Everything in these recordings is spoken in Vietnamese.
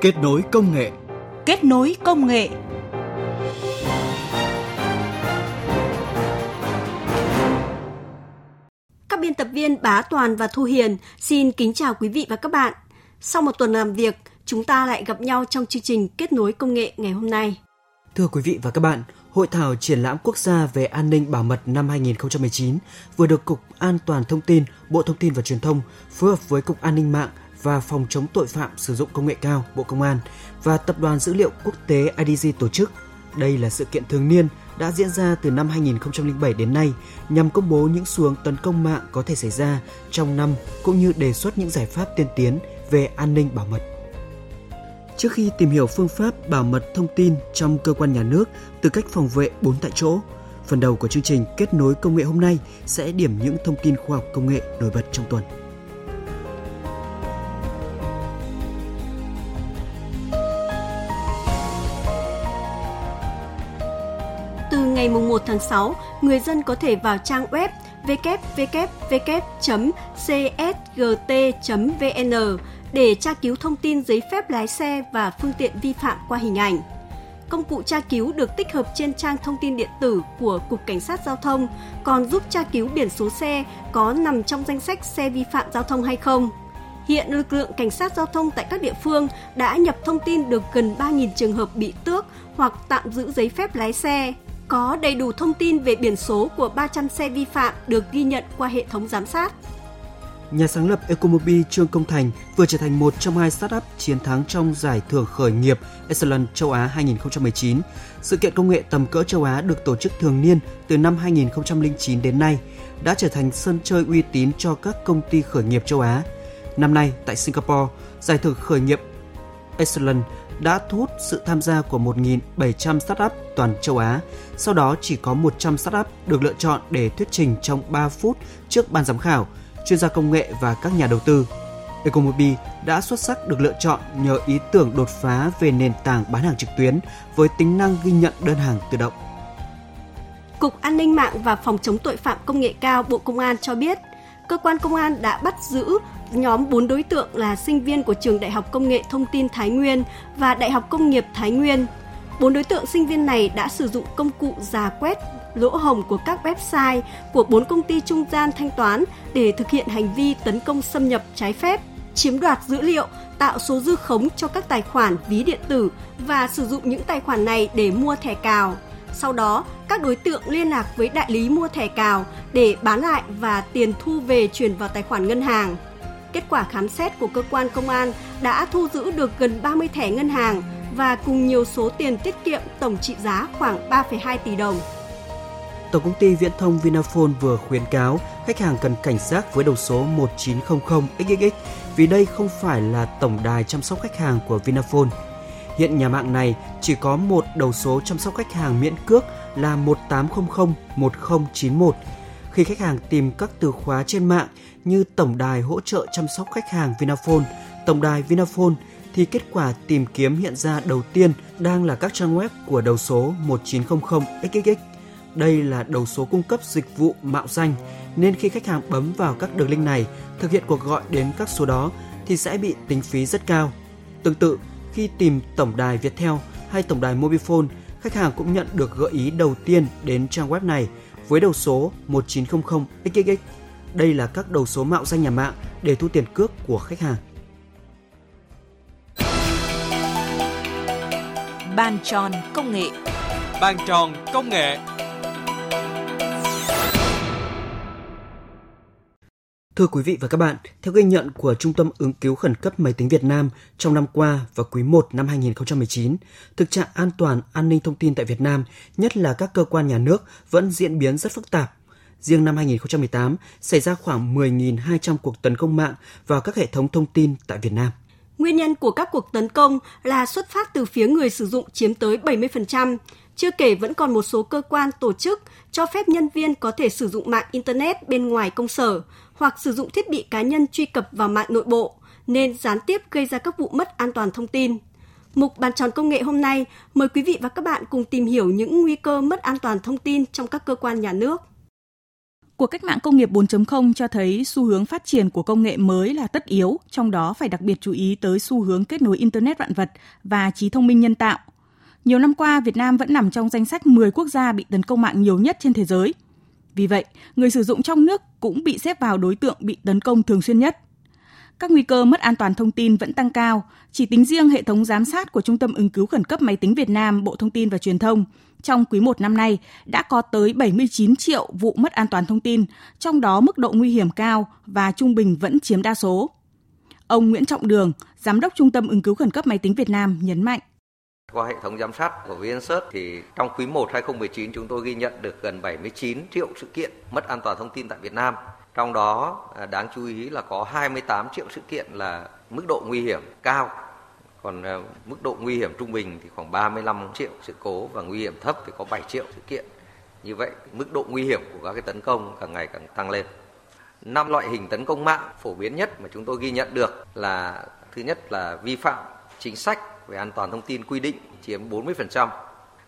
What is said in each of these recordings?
Kết nối công nghệ. Kết nối công nghệ. Các biên tập viên Bá Toàn và Thu Hiền xin kính chào quý vị và các bạn. Sau một tuần làm việc, chúng ta lại gặp nhau trong chương trình Kết nối công nghệ ngày hôm nay. Thưa quý vị và các bạn, Hội thảo triển lãm quốc gia về an ninh bảo mật năm 2019 vừa được Cục An toàn Thông tin, Bộ Thông tin và Truyền thông phối hợp với Cục An ninh mạng và Phòng chống tội phạm sử dụng công nghệ cao Bộ Công an và Tập đoàn Dữ liệu Quốc tế IDG tổ chức. Đây là sự kiện thường niên đã diễn ra từ năm 2007 đến nay nhằm công bố những xu hướng tấn công mạng có thể xảy ra trong năm cũng như đề xuất những giải pháp tiên tiến về an ninh bảo mật. Trước khi tìm hiểu phương pháp bảo mật thông tin trong cơ quan nhà nước từ cách phòng vệ 4 tại chỗ, phần đầu của chương trình kết nối công nghệ hôm nay sẽ điểm những thông tin khoa học công nghệ nổi bật trong tuần. Từ ngày 1 tháng 6, người dân có thể vào trang web www.csgt.vn để tra cứu thông tin giấy phép lái xe và phương tiện vi phạm qua hình ảnh. Công cụ tra cứu được tích hợp trên trang thông tin điện tử của Cục Cảnh sát Giao thông, còn giúp tra cứu biển số xe có nằm trong danh sách xe vi phạm giao thông hay không. Hiện lực lượng cảnh sát giao thông tại các địa phương đã nhập thông tin được gần 3.000 trường hợp bị tước hoặc tạm giữ giấy phép lái xe. Có đầy đủ thông tin về biển số của 300 xe vi phạm được ghi nhận qua hệ thống giám sát nhà sáng lập Ecomobi Trương Công Thành vừa trở thành một trong hai startup chiến thắng trong giải thưởng khởi nghiệp Excellence châu Á 2019. Sự kiện công nghệ tầm cỡ châu Á được tổ chức thường niên từ năm 2009 đến nay, đã trở thành sân chơi uy tín cho các công ty khởi nghiệp châu Á. Năm nay tại Singapore, giải thưởng khởi nghiệp Excellence đã thu hút sự tham gia của 1.700 startup toàn châu Á. Sau đó chỉ có 100 startup được lựa chọn để thuyết trình trong 3 phút trước ban giám khảo – chuyên gia công nghệ và các nhà đầu tư. Ecomobi đã xuất sắc được lựa chọn nhờ ý tưởng đột phá về nền tảng bán hàng trực tuyến với tính năng ghi nhận đơn hàng tự động. Cục An ninh mạng và Phòng chống tội phạm công nghệ cao Bộ Công an cho biết, cơ quan công an đã bắt giữ nhóm 4 đối tượng là sinh viên của trường Đại học Công nghệ Thông tin Thái Nguyên và Đại học Công nghiệp Thái Nguyên. Bốn đối tượng sinh viên này đã sử dụng công cụ giả quét lỗ hồng của các website của bốn công ty trung gian thanh toán để thực hiện hành vi tấn công xâm nhập trái phép, chiếm đoạt dữ liệu, tạo số dư khống cho các tài khoản ví điện tử và sử dụng những tài khoản này để mua thẻ cào. Sau đó, các đối tượng liên lạc với đại lý mua thẻ cào để bán lại và tiền thu về chuyển vào tài khoản ngân hàng. Kết quả khám xét của cơ quan công an đã thu giữ được gần 30 thẻ ngân hàng và cùng nhiều số tiền tiết kiệm tổng trị giá khoảng 3,2 tỷ đồng. Tổng công ty Viễn thông Vinaphone vừa khuyến cáo khách hàng cần cảnh giác với đầu số 1900XXX vì đây không phải là tổng đài chăm sóc khách hàng của Vinaphone. Hiện nhà mạng này chỉ có một đầu số chăm sóc khách hàng miễn cước là 1800 1091. Khi khách hàng tìm các từ khóa trên mạng như tổng đài hỗ trợ chăm sóc khách hàng Vinaphone, tổng đài Vinaphone thì kết quả tìm kiếm hiện ra đầu tiên đang là các trang web của đầu số 1900XXX đây là đầu số cung cấp dịch vụ mạo danh, nên khi khách hàng bấm vào các đường link này thực hiện cuộc gọi đến các số đó thì sẽ bị tính phí rất cao. Tương tự, khi tìm tổng đài Viettel hay tổng đài Mobifone, khách hàng cũng nhận được gợi ý đầu tiên đến trang web này với đầu số 1900XXX. Đây là các đầu số mạo danh nhà mạng để thu tiền cước của khách hàng. Bàn tròn công nghệ Bàn tròn công nghệ Thưa quý vị và các bạn, theo ghi nhận của Trung tâm ứng cứu khẩn cấp máy tính Việt Nam trong năm qua và quý 1 năm 2019, thực trạng an toàn an ninh thông tin tại Việt Nam, nhất là các cơ quan nhà nước, vẫn diễn biến rất phức tạp. Riêng năm 2018, xảy ra khoảng 10.200 cuộc tấn công mạng vào các hệ thống thông tin tại Việt Nam. Nguyên nhân của các cuộc tấn công là xuất phát từ phía người sử dụng chiếm tới 70%, chưa kể vẫn còn một số cơ quan tổ chức cho phép nhân viên có thể sử dụng mạng Internet bên ngoài công sở hoặc sử dụng thiết bị cá nhân truy cập vào mạng nội bộ, nên gián tiếp gây ra các vụ mất an toàn thông tin. Mục bàn tròn công nghệ hôm nay mời quý vị và các bạn cùng tìm hiểu những nguy cơ mất an toàn thông tin trong các cơ quan nhà nước. Cuộc cách mạng công nghiệp 4.0 cho thấy xu hướng phát triển của công nghệ mới là tất yếu, trong đó phải đặc biệt chú ý tới xu hướng kết nối Internet vạn vật và trí thông minh nhân tạo. Nhiều năm qua, Việt Nam vẫn nằm trong danh sách 10 quốc gia bị tấn công mạng nhiều nhất trên thế giới. Vì vậy, người sử dụng trong nước cũng bị xếp vào đối tượng bị tấn công thường xuyên nhất. Các nguy cơ mất an toàn thông tin vẫn tăng cao. Chỉ tính riêng hệ thống giám sát của Trung tâm ứng cứu khẩn cấp máy tính Việt Nam, Bộ Thông tin và Truyền thông trong quý 1 năm nay đã có tới 79 triệu vụ mất an toàn thông tin, trong đó mức độ nguy hiểm cao và trung bình vẫn chiếm đa số. Ông Nguyễn Trọng Đường, Giám đốc Trung tâm ứng cứu khẩn cấp máy tính Việt Nam nhấn mạnh. Qua hệ thống giám sát của VnSearch thì trong quý 1 2019 chúng tôi ghi nhận được gần 79 triệu sự kiện mất an toàn thông tin tại Việt Nam. Trong đó à, đáng chú ý là có 28 triệu sự kiện là mức độ nguy hiểm cao còn à, mức độ nguy hiểm trung bình thì khoảng 35 triệu sự cố và nguy hiểm thấp thì có 7 triệu sự kiện. Như vậy, mức độ nguy hiểm của các cái tấn công càng ngày càng tăng lên. Năm loại hình tấn công mạng phổ biến nhất mà chúng tôi ghi nhận được là thứ nhất là vi phạm chính sách về an toàn thông tin quy định chiếm 40%,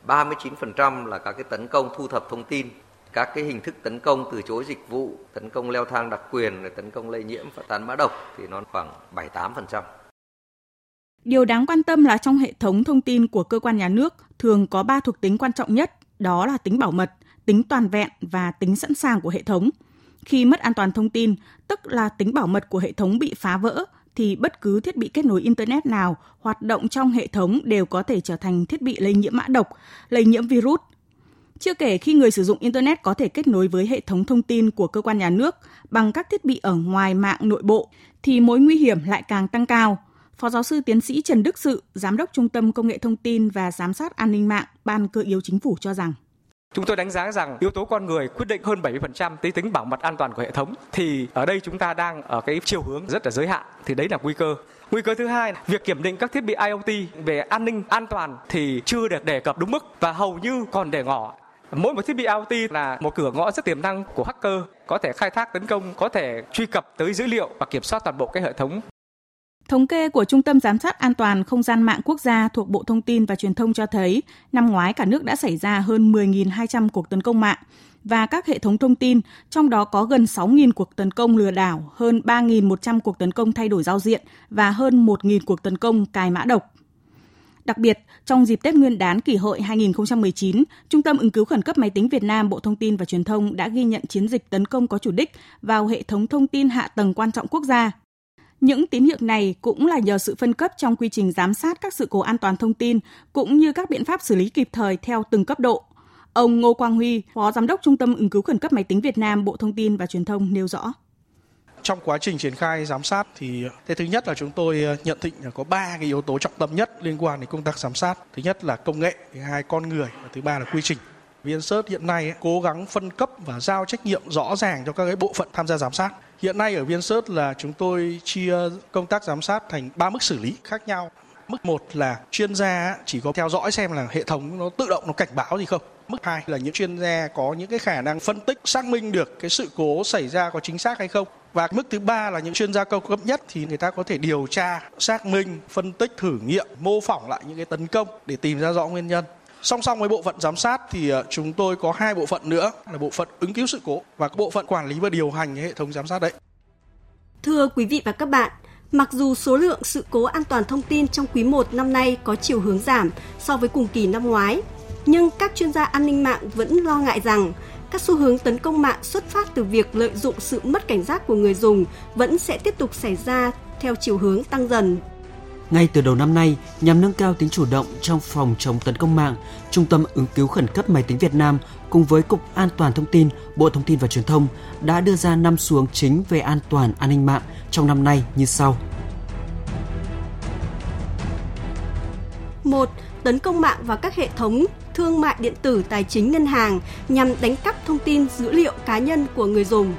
39% là các cái tấn công thu thập thông tin, các cái hình thức tấn công từ chối dịch vụ, tấn công leo thang đặc quyền, tấn công lây nhiễm và tán mã độc thì nó khoảng 7-8%. Điều đáng quan tâm là trong hệ thống thông tin của cơ quan nhà nước thường có 3 thuộc tính quan trọng nhất, đó là tính bảo mật, tính toàn vẹn và tính sẵn sàng của hệ thống. Khi mất an toàn thông tin, tức là tính bảo mật của hệ thống bị phá vỡ, thì bất cứ thiết bị kết nối Internet nào hoạt động trong hệ thống đều có thể trở thành thiết bị lây nhiễm mã độc, lây nhiễm virus. Chưa kể khi người sử dụng Internet có thể kết nối với hệ thống thông tin của cơ quan nhà nước bằng các thiết bị ở ngoài mạng nội bộ, thì mối nguy hiểm lại càng tăng cao – Phó giáo sư tiến sĩ Trần Đức Sự, Giám đốc Trung tâm Công nghệ Thông tin và Giám sát An ninh mạng, Ban cơ yếu chính phủ cho rằng Chúng tôi đánh giá rằng yếu tố con người quyết định hơn 70% tới tính bảo mật an toàn của hệ thống thì ở đây chúng ta đang ở cái chiều hướng rất là giới hạn thì đấy là nguy cơ. Nguy cơ thứ hai, việc kiểm định các thiết bị IoT về an ninh an toàn thì chưa được đề cập đúng mức và hầu như còn để ngỏ. Mỗi một thiết bị IoT là một cửa ngõ rất tiềm năng của hacker, có thể khai thác tấn công, có thể truy cập tới dữ liệu và kiểm soát toàn bộ cái hệ thống Thống kê của Trung tâm Giám sát An toàn Không gian mạng quốc gia thuộc Bộ Thông tin và Truyền thông cho thấy, năm ngoái cả nước đã xảy ra hơn 10.200 cuộc tấn công mạng và các hệ thống thông tin, trong đó có gần 6.000 cuộc tấn công lừa đảo, hơn 3.100 cuộc tấn công thay đổi giao diện và hơn 1.000 cuộc tấn công cài mã độc. Đặc biệt, trong dịp Tết Nguyên đán kỷ hợi 2019, Trung tâm ứng cứu khẩn cấp máy tính Việt Nam Bộ Thông tin và Truyền thông đã ghi nhận chiến dịch tấn công có chủ đích vào hệ thống thông tin hạ tầng quan trọng quốc gia những tín hiệu này cũng là nhờ sự phân cấp trong quy trình giám sát các sự cố an toàn thông tin cũng như các biện pháp xử lý kịp thời theo từng cấp độ. Ông Ngô Quang Huy, Phó Giám đốc Trung tâm ứng cứu khẩn cấp máy tính Việt Nam Bộ Thông tin và Truyền thông nêu rõ. Trong quá trình triển khai giám sát thì cái thứ nhất là chúng tôi ờ, nhận định là có ba cái yếu tố trọng tâm nhất liên quan đến công tác giám sát. Thứ nhất là công nghệ thứ hai con người và thứ ba là quy trình. VNCert hiện nay cố gắng phân cấp và giao trách nhiệm rõ ràng cho các cái bộ phận tham gia giám sát. Hiện nay ở VnSearch là chúng tôi chia công tác giám sát thành ba mức xử lý khác nhau. Mức một là chuyên gia chỉ có theo dõi xem là hệ thống nó tự động nó cảnh báo gì không. Mức hai là những chuyên gia có những cái khả năng phân tích xác minh được cái sự cố xảy ra có chính xác hay không. Và mức thứ ba là những chuyên gia cao cấp nhất thì người ta có thể điều tra, xác minh, phân tích, thử nghiệm, mô phỏng lại những cái tấn công để tìm ra rõ nguyên nhân. Song song với bộ phận giám sát thì ờ, chúng tôi có hai bộ phận nữa là bộ phận ứng cứu sự cố và bộ phận quản lý và điều hành hệ thống giám sát đấy. Thưa quý vị và các bạn, mặc dù số lượng sự cố an toàn thông tin trong quý 1 năm nay có chiều hướng giảm so với cùng kỳ năm ngoái, nhưng các chuyên gia an ninh mạng vẫn lo ngại rằng các xu hướng tấn công mạng xuất phát từ việc lợi dụng sự mất cảnh giác của người dùng vẫn sẽ tiếp tục xảy ra theo chiều hướng tăng dần ngay từ đầu năm nay, nhằm nâng cao tính chủ động trong phòng chống tấn công mạng, Trung tâm ứng cứu khẩn cấp máy tính Việt Nam cùng với Cục An toàn thông tin, Bộ Thông tin và Truyền thông đã đưa ra năm xuống chính về an toàn an ninh mạng trong năm nay như sau. 1. Tấn công mạng vào các hệ thống thương mại điện tử tài chính ngân hàng nhằm đánh cắp thông tin dữ liệu cá nhân của người dùng.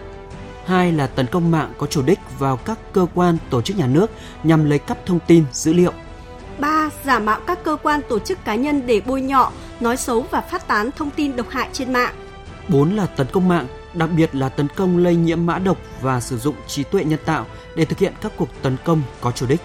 Hai là tấn công mạng có chủ đích vào các cơ quan tổ chức nhà nước nhằm lấy cắp thông tin, dữ liệu. 3. Giả mạo các cơ quan tổ chức cá nhân để bôi nhọ, nói xấu và phát tán thông tin độc hại trên mạng. 4 là tấn công mạng, đặc biệt là tấn công lây nhiễm mã độc và sử dụng trí tuệ nhân tạo để thực hiện các cuộc tấn công có chủ đích.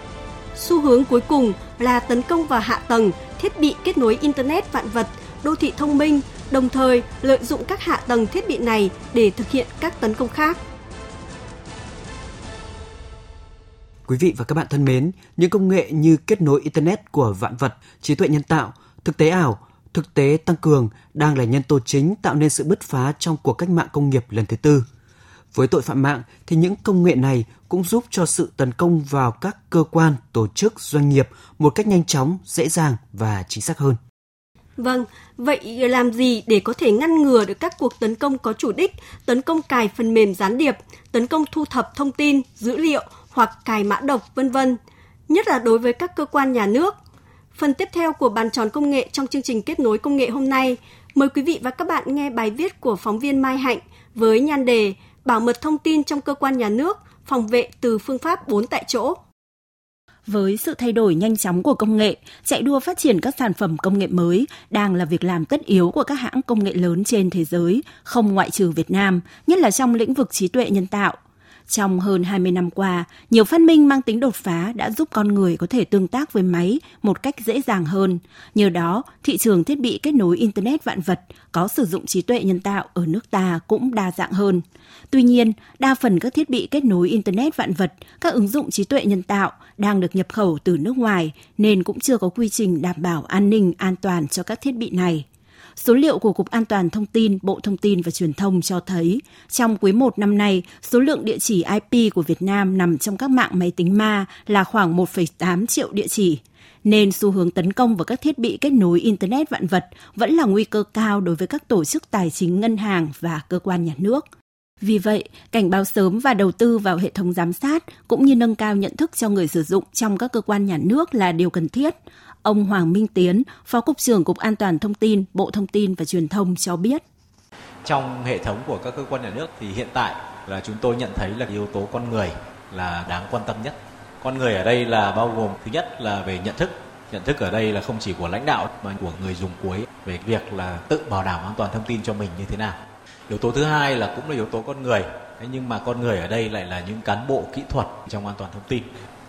Xu hướng cuối cùng là tấn công vào hạ tầng, thiết bị kết nối internet vạn vật, đô thị thông minh, đồng thời lợi dụng các hạ tầng thiết bị này để thực hiện các tấn công khác. Quý vị và các bạn thân mến, những công nghệ như kết nối Internet của vạn vật, trí tuệ nhân tạo, thực tế ảo, thực tế tăng cường đang là nhân tố chính tạo nên sự bứt phá trong cuộc cách mạng công nghiệp lần thứ tư. Với tội phạm mạng thì những công nghệ này cũng giúp cho sự tấn công vào các cơ quan, tổ chức, doanh nghiệp một cách nhanh chóng, dễ dàng và chính xác hơn. Vâng, vậy làm gì để có thể ngăn ngừa được các cuộc tấn công có chủ đích, tấn công cài phần mềm gián điệp, tấn công thu thập thông tin, dữ liệu hoặc cài mã độc vân vân, nhất là đối với các cơ quan nhà nước. Phần tiếp theo của bàn tròn công nghệ trong chương trình kết nối công nghệ hôm nay, mời quý vị và các bạn nghe bài viết của phóng viên Mai Hạnh với nhan đề Bảo mật thông tin trong cơ quan nhà nước, phòng vệ từ phương pháp 4 tại chỗ. Với sự thay đổi nhanh chóng của công nghệ, chạy đua phát triển các sản phẩm công nghệ mới đang là việc làm tất yếu của các hãng công nghệ lớn trên thế giới, không ngoại trừ Việt Nam, nhất là trong lĩnh vực trí tuệ nhân tạo – trong hơn 20 năm qua, nhiều phát minh mang tính đột phá đã giúp con người có thể tương tác với máy một cách dễ dàng hơn. Nhờ đó, thị trường thiết bị kết nối Internet vạn vật có sử dụng trí tuệ nhân tạo ở nước ta cũng đa dạng hơn. Tuy nhiên, đa phần các thiết bị kết nối Internet vạn vật, các ứng dụng trí tuệ nhân tạo đang được nhập khẩu từ nước ngoài nên cũng chưa có quy trình đảm bảo an ninh an toàn cho các thiết bị này. Số liệu của Cục An toàn Thông tin, Bộ Thông tin và Truyền thông cho thấy, trong quý 1 năm nay, số lượng địa chỉ IP của Việt Nam nằm trong các mạng máy tính ma là khoảng 1,8 triệu địa chỉ. Nên xu hướng tấn công vào các thiết bị kết nối Internet vạn vật vẫn là nguy cơ cao đối với các tổ chức tài chính ngân hàng và cơ quan nhà nước. Vì vậy, cảnh báo sớm và đầu tư vào hệ thống giám sát cũng như nâng cao nhận thức cho người sử dụng trong các cơ quan nhà nước là điều cần thiết. Ông Hoàng Minh Tiến, Phó Cục trưởng Cục An toàn Thông tin, Bộ Thông tin và Truyền thông cho biết. Trong hệ thống của các cơ quan nhà nước thì hiện tại là chúng tôi nhận thấy là yếu tố con người là đáng quan tâm nhất. Con người ở đây là bao gồm thứ nhất là về nhận thức. Nhận thức ở đây là không chỉ của lãnh đạo mà của người dùng cuối về việc là tự bảo đảm an toàn thông tin cho mình như thế nào. Yếu tố thứ hai là cũng là yếu tố con người. Thế nhưng mà con người ở đây lại là những cán bộ kỹ thuật trong an toàn thông tin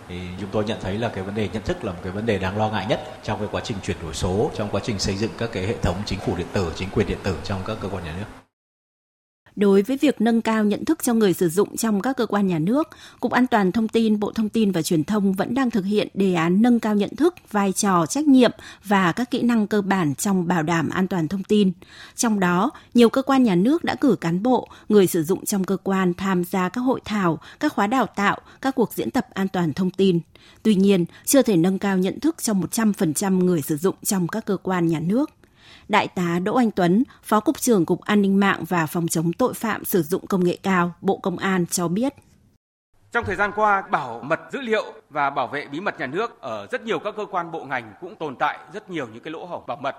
thì chúng tôi nhận thấy là cái vấn đề nhận thức là một cái vấn đề đáng lo ngại nhất trong cái quá trình chuyển đổi số, trong quá trình xây dựng các cái hệ thống chính phủ điện tử, chính quyền điện tử trong các cơ quan nhà nước. Đối với việc nâng cao nhận thức cho người sử dụng trong các cơ quan nhà nước, Cục An toàn Thông tin, Bộ Thông tin và Truyền thông vẫn đang thực hiện đề án nâng cao nhận thức, vai trò, trách nhiệm và các kỹ năng cơ bản trong bảo đảm an toàn thông tin. Trong đó, nhiều cơ quan nhà nước đã cử cán bộ, người sử dụng trong cơ quan tham gia các hội thảo, các khóa đào tạo, các cuộc diễn tập an toàn thông tin. Tuy nhiên, chưa thể nâng cao nhận thức cho 100% người sử dụng trong các cơ quan nhà nước. Đại tá Đỗ Anh Tuấn, Phó Cục trưởng Cục An ninh mạng và Phòng chống tội phạm sử dụng công nghệ cao, Bộ Công an cho biết. Trong thời gian qua, bảo mật dữ liệu và bảo vệ bí mật nhà nước ở rất nhiều các cơ quan bộ ngành cũng tồn tại rất nhiều những cái lỗ hổng bảo mật.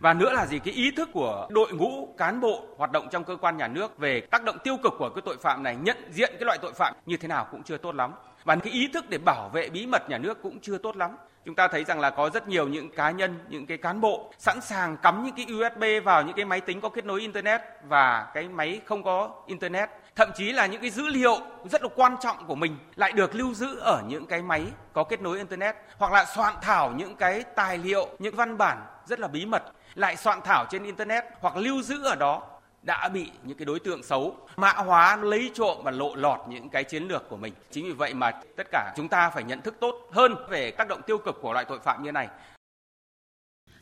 Và nữa là gì cái ý thức của đội ngũ cán bộ hoạt động trong cơ quan nhà nước về tác động tiêu cực của cái tội phạm này, nhận diện cái loại tội phạm như thế nào cũng chưa tốt lắm. Và cái ý thức để bảo vệ bí mật nhà nước cũng chưa tốt lắm chúng ta thấy rằng là có rất nhiều những cá nhân, những cái cán bộ sẵn sàng cắm những cái USB vào những cái máy tính có kết nối internet và cái máy không có internet. Thậm chí là những cái dữ liệu rất là quan trọng của mình lại được lưu giữ ở những cái máy có kết nối internet. Hoặc là soạn thảo những cái tài liệu, những văn bản rất là bí mật, lại soạn thảo trên internet hoặc lưu giữ ở đó đã bị những cái đối tượng xấu mã hóa, lấy trộm và lộ lọt những cái chiến lược của mình. Chính vì vậy mà tất cả chúng ta phải nhận thức tốt hơn về tác động tiêu cực của loại tội phạm như này.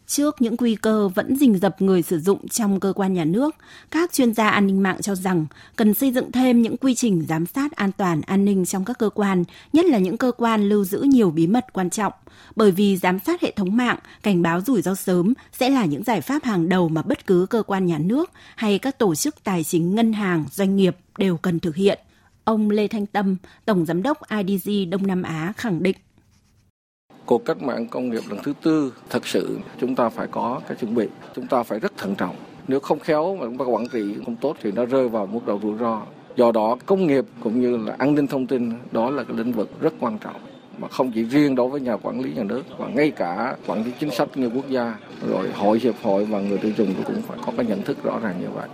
Trước những nguy cơ vẫn rình rập người sử dụng trong cơ quan nhà nước, các chuyên gia an ninh mạng cho rằng cần xây dựng thêm những quy trình giám sát an toàn an ninh trong các cơ quan, nhất là những cơ quan lưu giữ nhiều bí mật quan trọng. Bởi vì giám sát hệ thống mạng, cảnh báo rủi ro sớm sẽ là những giải pháp hàng đầu mà bất cứ cơ quan nhà nước hay các tổ chức tài chính ngân hàng, doanh nghiệp đều cần thực hiện. Ông Lê Thanh Tâm, Tổng Giám đốc IDG Đông Nam Á khẳng định cuộc cách mạng công nghiệp lần thứ tư, thật sự chúng ta phải có cái chuẩn bị. Chúng ta phải rất thận trọng. Nếu không khéo mà chúng ta quản trị không tốt thì nó rơi vào mức độ rủi ro. Do đó, công nghiệp cũng như là an ninh thông tin, đó là cái lĩnh vực rất quan trọng. Mà không chỉ riêng đối với nhà quản lý nhà nước, mà ngay cả quản lý chính sách như quốc gia. Rồi hội hiệp hội và người tiêu dùng cũng phải có cái nhận thức rõ ràng như vậy.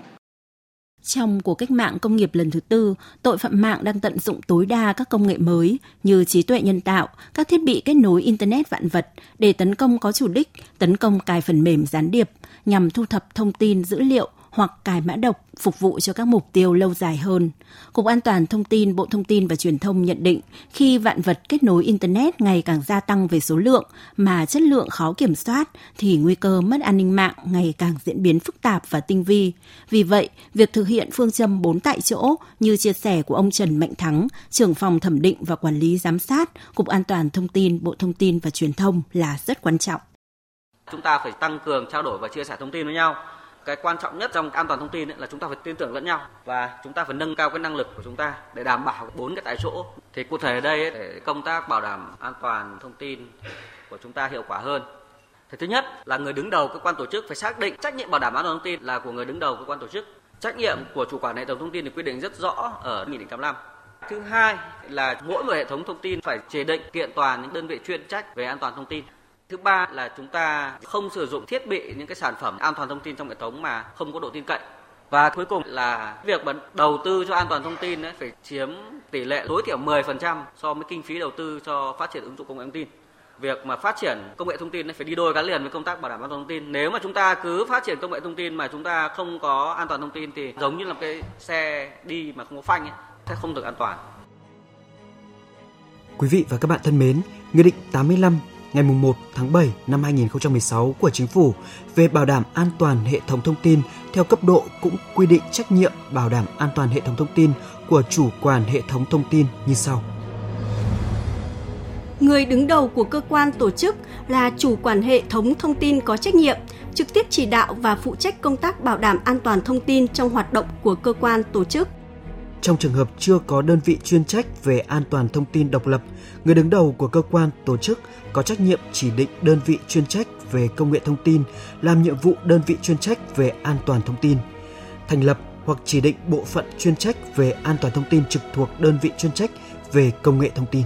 Trong cuộc cách mạng công nghiệp lần thứ tư, tội phạm mạng đang tận dụng tối đa các công nghệ mới như trí tuệ nhân tạo, các thiết bị kết nối Internet vạn vật để tấn công có chủ đích, tấn công cài phần mềm gián điệp nhằm thu thập thông tin dữ liệu hoặc cài mã độc phục vụ cho các mục tiêu lâu dài hơn. Cục An toàn Thông tin Bộ Thông tin và Truyền thông nhận định khi vạn vật kết nối Internet ngày càng gia tăng về số lượng mà chất lượng khó kiểm soát thì nguy cơ mất an ninh mạng ngày càng diễn biến phức tạp và tinh vi. Vì vậy, việc thực hiện phương châm 4 tại chỗ như chia sẻ của ông Trần Mạnh Thắng, trưởng phòng thẩm định và quản lý giám sát, Cục An toàn Thông tin Bộ Thông tin và Truyền thông là rất quan trọng. Chúng ta phải tăng cường trao đổi và chia sẻ thông tin với nhau cái quan trọng nhất trong an toàn thông tin là chúng ta phải tin tưởng lẫn nhau và chúng ta phải nâng cao cái năng lực của chúng ta để đảm bảo bốn cái tại chỗ. Thì cụ thể ở đây để công tác bảo đảm an toàn thông tin của chúng ta hiệu quả hơn. Thì thứ nhất là người đứng đầu cơ quan tổ chức phải xác định trách nhiệm bảo đảm an toàn thông tin là của người đứng đầu cơ quan tổ chức. Trách nhiệm của chủ quản hệ thống thông tin được quy định rất rõ ở nghị định 85 thứ hai là mỗi một hệ thống thông tin phải chế định kiện toàn những đơn vị chuyên trách về an toàn thông tin. Thứ ba là chúng ta không sử dụng thiết bị những cái sản phẩm an toàn thông tin trong hệ thống mà không có độ tin cậy. Và cuối cùng là việc đầu tư cho an toàn thông tin ấy phải chiếm tỷ lệ tối thiểu 10% so với kinh phí đầu tư cho phát triển ứng dụng công nghệ thông tin. Việc mà phát triển công nghệ thông tin ấy phải đi đôi gắn liền với công tác bảo đảm an toàn thông tin. Nếu mà chúng ta cứ phát triển công nghệ thông tin mà chúng ta không có an toàn thông tin thì giống như là cái xe đi mà không có phanh ấy, sẽ không được an toàn. Quý vị và các bạn thân mến, Nghị định 85 ngày 1 tháng 7 năm 2016 của Chính phủ về bảo đảm an toàn hệ thống thông tin theo cấp độ cũng quy định trách nhiệm bảo đảm an toàn hệ thống thông tin của chủ quản hệ thống thông tin như sau. Người đứng đầu của cơ quan tổ chức là chủ quản hệ thống thông tin có trách nhiệm, trực tiếp chỉ đạo và phụ trách công tác bảo đảm an toàn thông tin trong hoạt động của cơ quan tổ chức trong trường hợp chưa có đơn vị chuyên trách về an toàn thông tin độc lập, người đứng đầu của cơ quan, tổ chức có trách nhiệm chỉ định đơn vị chuyên trách về công nghệ thông tin làm nhiệm vụ đơn vị chuyên trách về an toàn thông tin. Thành lập hoặc chỉ định bộ phận chuyên trách về an toàn thông tin trực thuộc đơn vị chuyên trách về công nghệ thông tin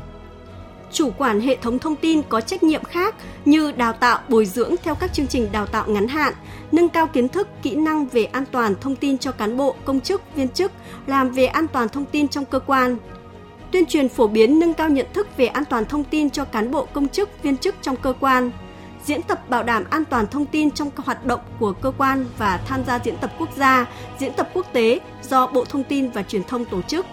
chủ quản hệ thống thông tin có trách nhiệm khác như đào tạo bồi dưỡng theo các chương trình đào tạo ngắn hạn, nâng cao kiến thức, kỹ năng về an toàn thông tin cho cán bộ, công chức, viên chức, làm về an toàn thông tin trong cơ quan. Tuyên truyền phổ biến nâng cao nhận thức về an toàn thông tin cho cán bộ, công chức, viên chức trong cơ quan. Diễn tập bảo đảm an toàn thông tin trong các hoạt động của cơ quan và tham gia diễn tập quốc gia, diễn tập quốc tế do Bộ Thông tin và Truyền thông tổ chức.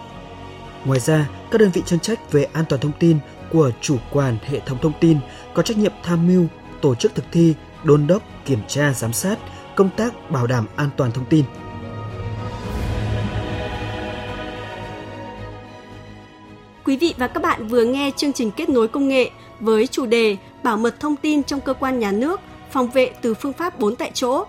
Ngoài ra, các đơn vị chuyên trách về an toàn thông tin của chủ quản hệ thống thông tin có trách nhiệm tham mưu, tổ chức thực thi, đôn đốc, kiểm tra, giám sát công tác bảo đảm an toàn thông tin. Quý vị và các bạn vừa nghe chương trình kết nối công nghệ với chủ đề Bảo mật thông tin trong cơ quan nhà nước, phòng vệ từ phương pháp 4 tại chỗ.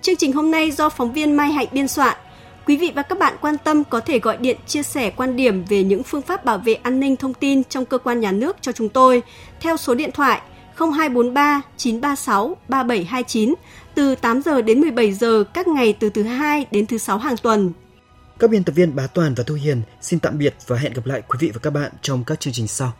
Chương trình hôm nay do phóng viên Mai Hạnh biên soạn – Quý vị và các bạn quan tâm có thể gọi điện, chia sẻ quan điểm về những phương pháp bảo vệ an ninh thông tin trong cơ quan nhà nước cho chúng tôi theo số điện thoại 0243 936 3729 từ 8 giờ đến 17 giờ các ngày từ thứ hai đến thứ sáu hàng tuần. Các biên tập viên Bá Toàn và Thu Hiền xin tạm biệt và hẹn gặp lại quý vị và các bạn trong các chương trình sau.